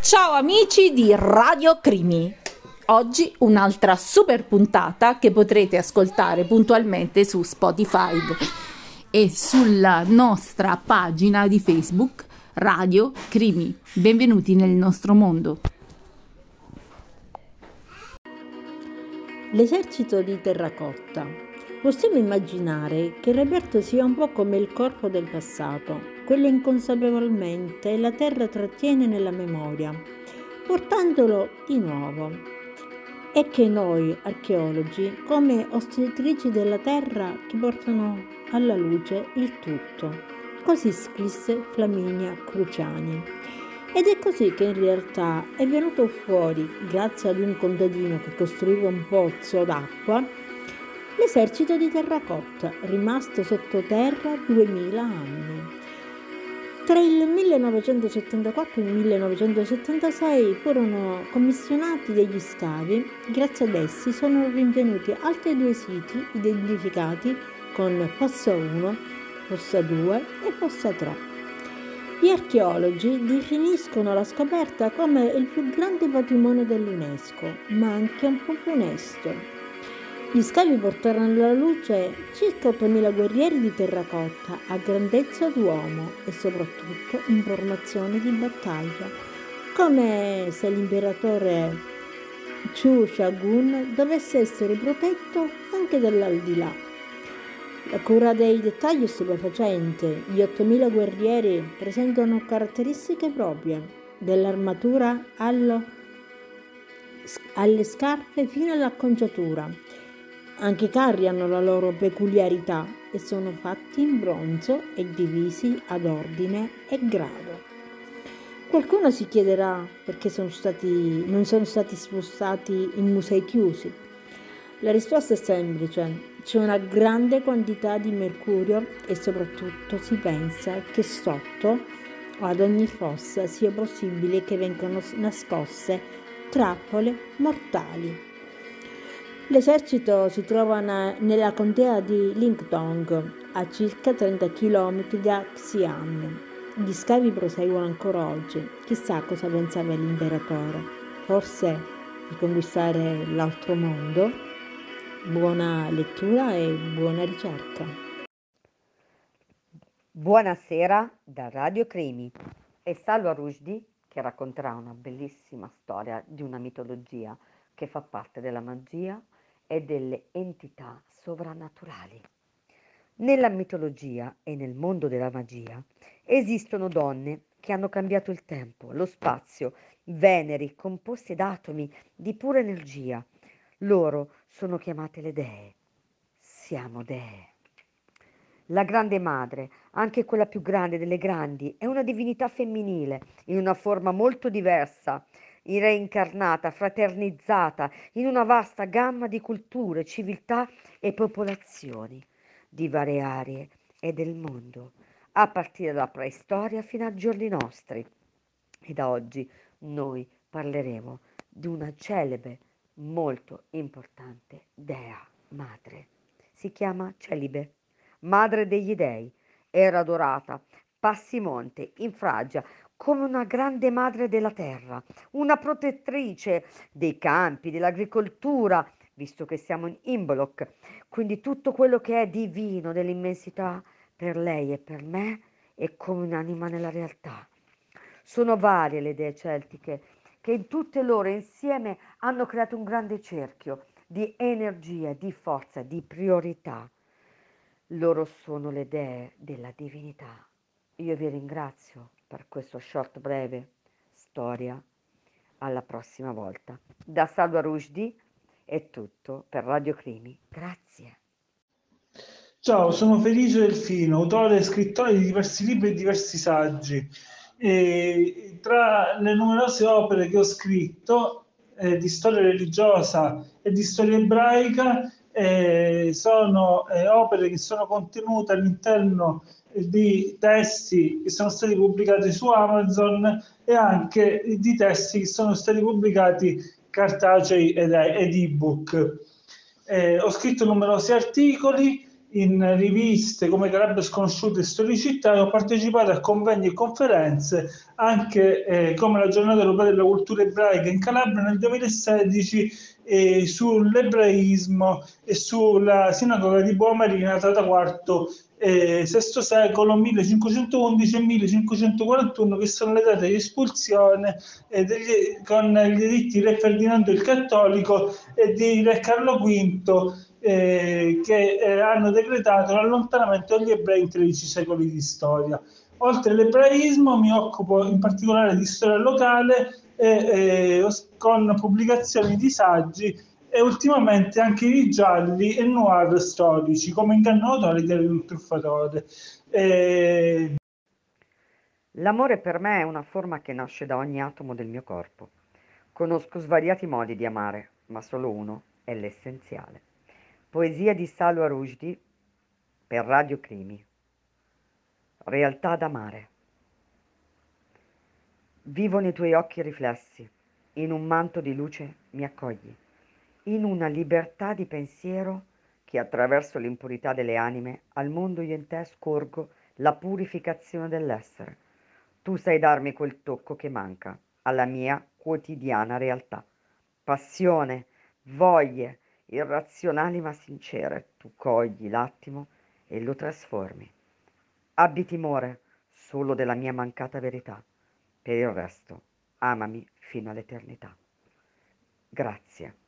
Ciao amici di Radio Crimi. Oggi un'altra super puntata che potrete ascoltare puntualmente su Spotify e sulla nostra pagina di Facebook Radio Crimi. Benvenuti nel nostro mondo. L'esercito di terracotta. Possiamo immaginare che Roberto sia un po' come il corpo del passato, quello inconsapevolmente la terra trattiene nella memoria, portandolo di nuovo. E che noi, archeologi, come ostetrici della terra, che portano alla luce il tutto. Così scrisse Flaminia Cruciani. Ed è così che in realtà è venuto fuori, grazie ad un contadino che costruiva un pozzo d'acqua, l'esercito di terracotta, rimasto sottoterra 2000 anni. Tra il 1974 e il 1976 furono commissionati degli scavi, grazie ad essi sono rinvenuti altri due siti identificati con Fossa 1, Fossa 2 e Fossa 3. Gli archeologi definiscono la scoperta come il più grande patrimonio dell'UNESCO, ma anche un po' funesto. Gli scavi portarono alla luce circa 8.000 guerrieri di terracotta a grandezza d'uomo e soprattutto informazioni di battaglia, come se l'imperatore Chu Shagun dovesse essere protetto anche dall'aldilà. La cura dei dettagli è stupefacente. Gli 8000 guerrieri presentano caratteristiche proprie, dall'armatura allo, alle scarpe fino all'acconciatura. Anche i carri hanno la loro peculiarità e sono fatti in bronzo e divisi ad ordine e grado. Qualcuno si chiederà perché sono stati, non sono stati spostati in musei chiusi. La risposta è semplice, c'è una grande quantità di mercurio e soprattutto si pensa che sotto ad ogni fossa sia possibile che vengano nascoste trappole mortali. L'esercito si trova nella contea di Lingdong, a circa 30 km da Xi'an. Gli scavi proseguono ancora oggi. Chissà cosa pensava l'imperatore. Forse di conquistare l'altro mondo? Buona lettura e buona ricerca. Buonasera da Radio Crimi. È Salva Rushdie che racconterà una bellissima storia di una mitologia che fa parte della magia e delle entità sovrannaturali. Nella mitologia e nel mondo della magia esistono donne che hanno cambiato il tempo, lo spazio, veneri composti da atomi di pura energia loro sono chiamate le dee. Siamo dee. La grande madre, anche quella più grande delle grandi, è una divinità femminile, in una forma molto diversa, reincarnata, fraternizzata, in una vasta gamma di culture, civiltà e popolazioni di varie aree e del mondo, a partire dalla preistoria fino ai giorni nostri. E da oggi noi parleremo di una celebre molto importante dea madre. Si chiama Celibe, madre degli dei. Era adorata, passimonte, infragia, come una grande madre della terra, una protettrice dei campi, dell'agricoltura, visto che siamo in Imbolc. Quindi tutto quello che è divino, dell'immensità, per lei e per me è come un'anima nella realtà. Sono varie le dee celtiche che in tutte loro insieme hanno creato un grande cerchio di energia, di forza, di priorità. Loro sono le dee della divinità. Io vi ringrazio per questo short breve storia. Alla prossima volta. Da Salva Rushdie è tutto per Radio Crimi. Grazie. Ciao, sono Felice Delfino, autore e scrittore di diversi libri e diversi saggi. E tra le numerose opere che ho scritto eh, di storia religiosa e di storia ebraica eh, sono eh, opere che sono contenute all'interno di testi che sono stati pubblicati su Amazon e anche di testi che sono stati pubblicati cartacei ed, ed ebook. Eh, ho scritto numerosi articoli in riviste come Garebbe Sconosciute e Storicità e ho partecipato a convegni e conferenze anche eh, come la giornata europea della cultura ebraica in Calabria nel 2016 eh, sull'ebraismo e sulla sinagoga di Boa Marina data quarto eh, VI secolo 1511 e 1541 che sono le date di espulsione eh, degli, con gli editti di Re Ferdinando il Cattolico e di Re Carlo V eh, che eh, hanno decretato l'allontanamento degli ebrei in 13 secoli di storia. Oltre all'ebraismo mi occupo in particolare di storia locale e, con pubblicazioni di saggi e ultimamente anche di gialli e noir storici come Inganno Autore del Truffatore. E... L'amore per me è una forma che nasce da ogni atomo del mio corpo. Conosco svariati modi di amare, ma solo uno è l'essenziale. Poesia di Salwa Rushdie per Radio Crimi. Realtà d'amare. Vivo nei tuoi occhi riflessi, in un manto di luce mi accogli, in una libertà di pensiero che attraverso l'impurità delle anime al mondo io in te scorgo la purificazione dell'essere. Tu sai darmi quel tocco che manca alla mia quotidiana realtà. Passione, voglie, irrazionali ma sincere, tu cogli l'attimo e lo trasformi. Abbi timore solo della mia mancata verità. Per il resto, amami fino all'eternità. Grazie.